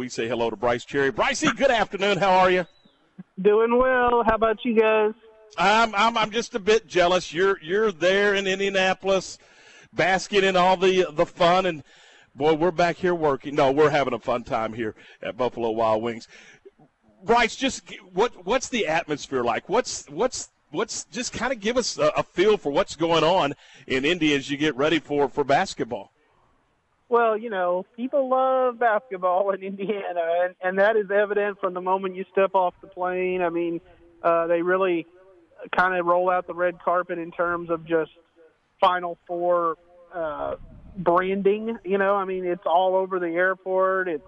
we say hello to Brice Cherry. Bricey, good afternoon. How are you? Doing well. How about you guys? I'm, I'm I'm just a bit jealous. You're you're there in Indianapolis, basking in all the the fun, and boy, we're back here working. No, we're having a fun time here at Buffalo Wild Wings. Brice, just what what's the atmosphere like? What's what's what's just kind of give us a, a feel for what's going on in Indy as you get ready for for basketball. Well, you know, people love basketball in Indiana, and, and that is evident from the moment you step off the plane. I mean, uh, they really kind of roll out the red carpet in terms of just Final Four uh, branding. You know, I mean, it's all over the airport. It's,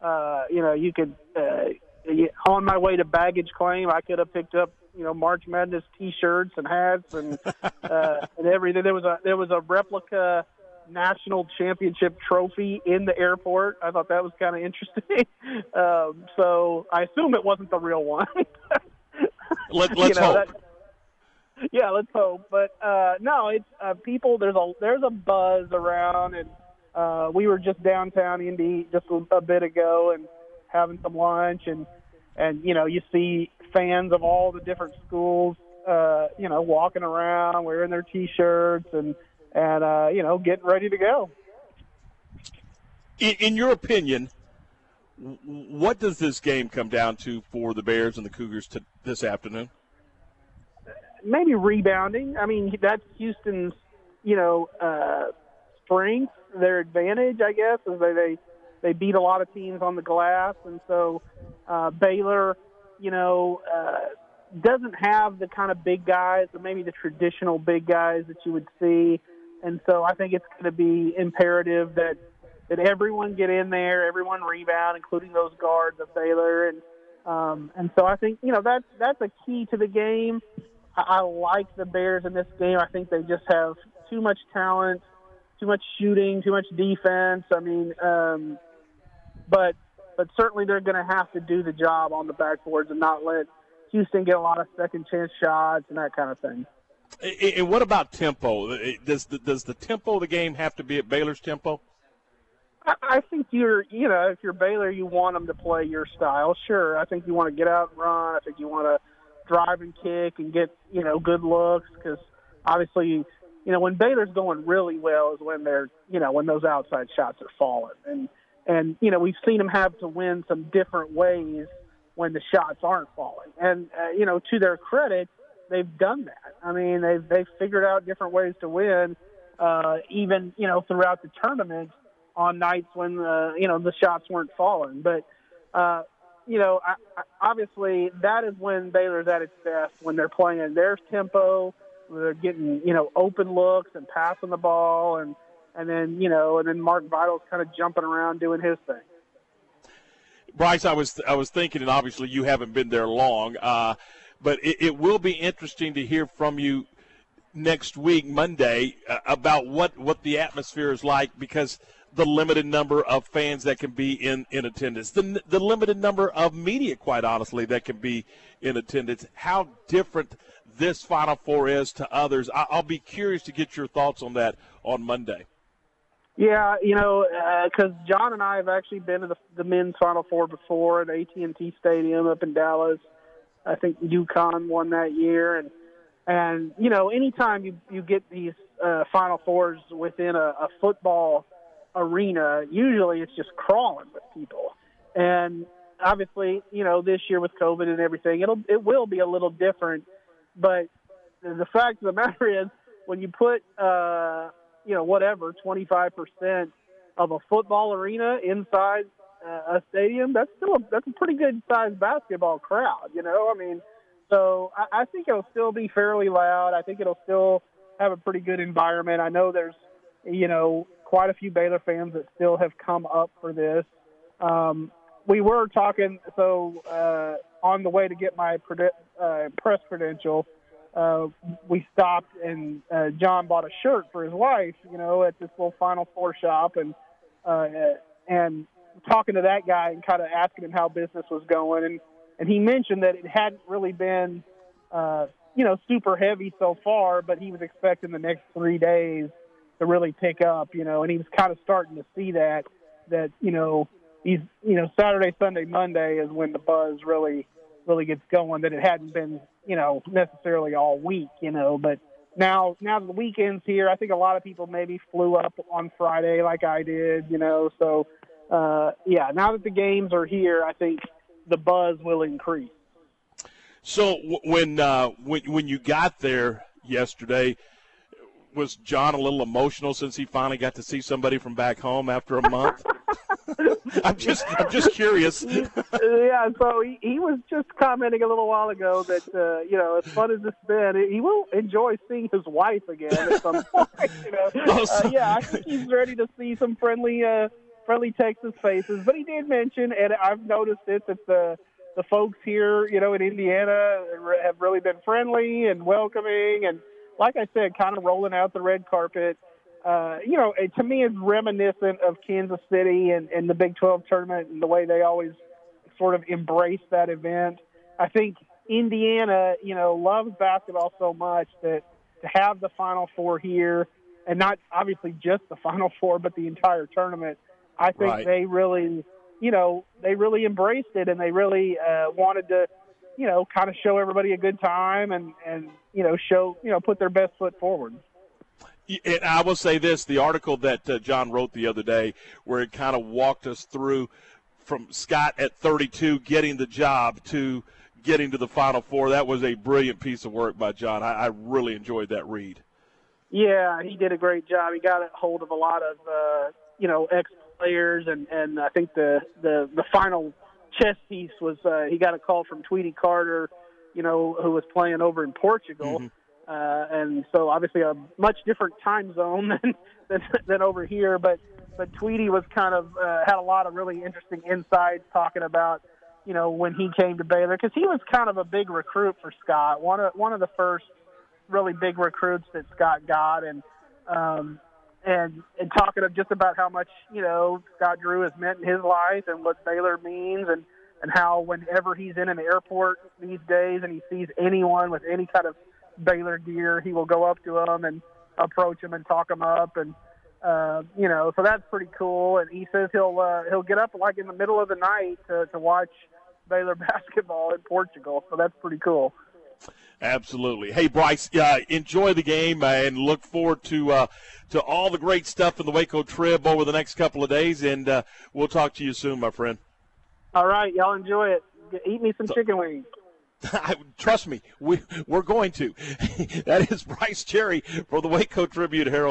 uh, you know, you could, uh, on my way to baggage claim, I could have picked up, you know, March Madness T-shirts and hats and uh, and everything. There was a there was a replica national championship trophy in the airport. I thought that was kind of interesting. um, so I assume it wasn't the real one. Let, let's you know, hope. That, yeah, let's hope. But uh, no, it's uh, people. There's a there's a buzz around, and uh, we were just downtown Indy just a, a bit ago and having some lunch, and and you know you see fans of all the different schools, uh, you know, walking around wearing their T-shirts and and uh, you know, getting ready to go. In, in, your opinion, what does this game come down to for the Bears and the Cougars to, this afternoon? Maybe rebounding. I mean, that's Houston's, you know, uh, strength, their advantage, I guess, is they, they they beat a lot of teams on the glass, and so uh, Baylor, you know. Uh, doesn't have the kind of big guys, or maybe the traditional big guys that you would see and so I think it's going to be imperative that that everyone get in there, everyone rebound, including those guards of Baylor, and um, and so I think you know that's that's a key to the game. I, I like the Bears in this game. I think they just have too much talent, too much shooting, too much defense. I mean, um, but but certainly they're going to have to do the job on the backboards and not let Houston get a lot of second chance shots and that kind of thing. And what about tempo? Does the, does the tempo of the game have to be at Baylor's tempo? I think you're, you know, if you're Baylor, you want them to play your style. Sure, I think you want to get out and run. I think you want to drive and kick and get, you know, good looks because obviously, you know, when Baylor's going really well is when they're, you know, when those outside shots are falling. And and you know, we've seen them have to win some different ways when the shots aren't falling. And uh, you know, to their credit, they've done that. I mean, they've they've figured out different ways to win, uh, even you know throughout the tournament on nights when the you know the shots weren't falling. But uh, you know, I, I, obviously that is when Baylor's at its best when they're playing in their tempo, they're getting you know open looks and passing the ball, and and then you know, and then Mark Vital's kind of jumping around doing his thing. Brice, I was I was thinking, and obviously you haven't been there long. Uh, but it, it will be interesting to hear from you next week, Monday, uh, about what, what the atmosphere is like because the limited number of fans that can be in, in attendance, the, the limited number of media, quite honestly, that can be in attendance, how different this Final Four is to others. I, will be curious to get your thoughts on that on Monday. Yeah, you know, because uh, John and I have actually been to the, the men's Final Four before at AT&T Stadium up in Dallas I think UConn won that year, and and you know anytime you you get these uh, Final Fours within a, a football arena, usually it's just crawling with people, and obviously you know this year with COVID and everything, it'll it will be a little different, but the fact of the matter is when you put uh, you know whatever 25 percent of a football arena inside a stadium, that's still a, that's a pretty good sized basketball crowd. You know, I mean, so I, I think it'll still be fairly loud. I think it'll still have a pretty good environment. I know there's, you know, quite a few Baylor fans that still have come up for this. Um, we were talking, so uh, on the way to get my uh, press credential, uh, we stopped and uh, John bought a shirt for his wife, you know, at this little Final Four shop, and uh, and talking to that guy and kind of asking him how business was going, and and he mentioned that it hadn't really been, uh, you know, super heavy so far, but he was expecting the next three days to really pick up, you know, and he was kind of starting to see that that you know these you know Saturday, Sunday, Monday is when the buzz really really gets going. That it hadn't been you know necessarily all week, you know, but now now the weekend's here. I think a lot of people maybe flew up on Friday like I did, you know. So uh, yeah, now that the games are here, I think the buzz will increase. So when uh, when when you got there yesterday, was John a little emotional since he finally got to see somebody from back home after a month? I'm just I'm just curious. yeah, so he, he was just commenting a little while ago that uh, you know, as fun as it's been, he will enjoy seeing his wife again at some point. You know, oh, uh, yeah, I think he's ready to see some friendly uh, friendly Texas faces. But he did mention, and I've noticed it that the the folks here, you know, in Indiana have really been friendly and welcoming, and like I said, kind of rolling out the red carpet uh, you know, it, to me, it's reminiscent of Kansas City and, and the Big 12 tournament and the way they always sort of embrace that event. I think Indiana, you know, loves basketball so much that to have the Final Four here, and not obviously just the Final Four, but the entire tournament, I think right. they really, you know, they really embraced it and they really uh, wanted to, you know, kind of show everybody a good time and and you know show you know put their best foot forward. And I will say this: the article that uh, John wrote the other day, where it kind of walked us through from Scott at 32 getting the job to getting to the Final Four. That was a brilliant piece of work by John. I, I really enjoyed that read. Yeah, he did a great job. He got a hold of a lot of uh, you know ex players, and and I think the the the final chess piece was uh, he got a call from Tweety Carter, you know, who was playing over in Portugal. Mm-hmm uh, and so obviously a much different time zone than than, than over here. But but Tweety was kind of uh, had a lot of really interesting insights talking about you know when he came to Baylor because he was kind of a big recruit for Scott, one of one of the first really big recruits that Scott got, and um, and and talking of just about how much you know Scott Drew has meant in his life and what Baylor means and and how whenever he's in an airport these days and he sees anyone with any kind of Baylor gear, he will go up to them and approach them and talk them up, and uh, you know, so that's pretty cool. And he says he'll uh, he'll get up like in the middle of the night to, to watch Baylor basketball in Portugal. So that's pretty cool. Absolutely. Hey, Brice, uh, enjoy the game and look forward to uh, to all the great stuff in the Waco Trib over the next couple of days. And uh, we'll talk to you soon, my friend. All right, y'all enjoy it. Eat me some so, chicken wings. Trust me, we, we're going to. that is Brice Cherry for the Waco Tribune Herald.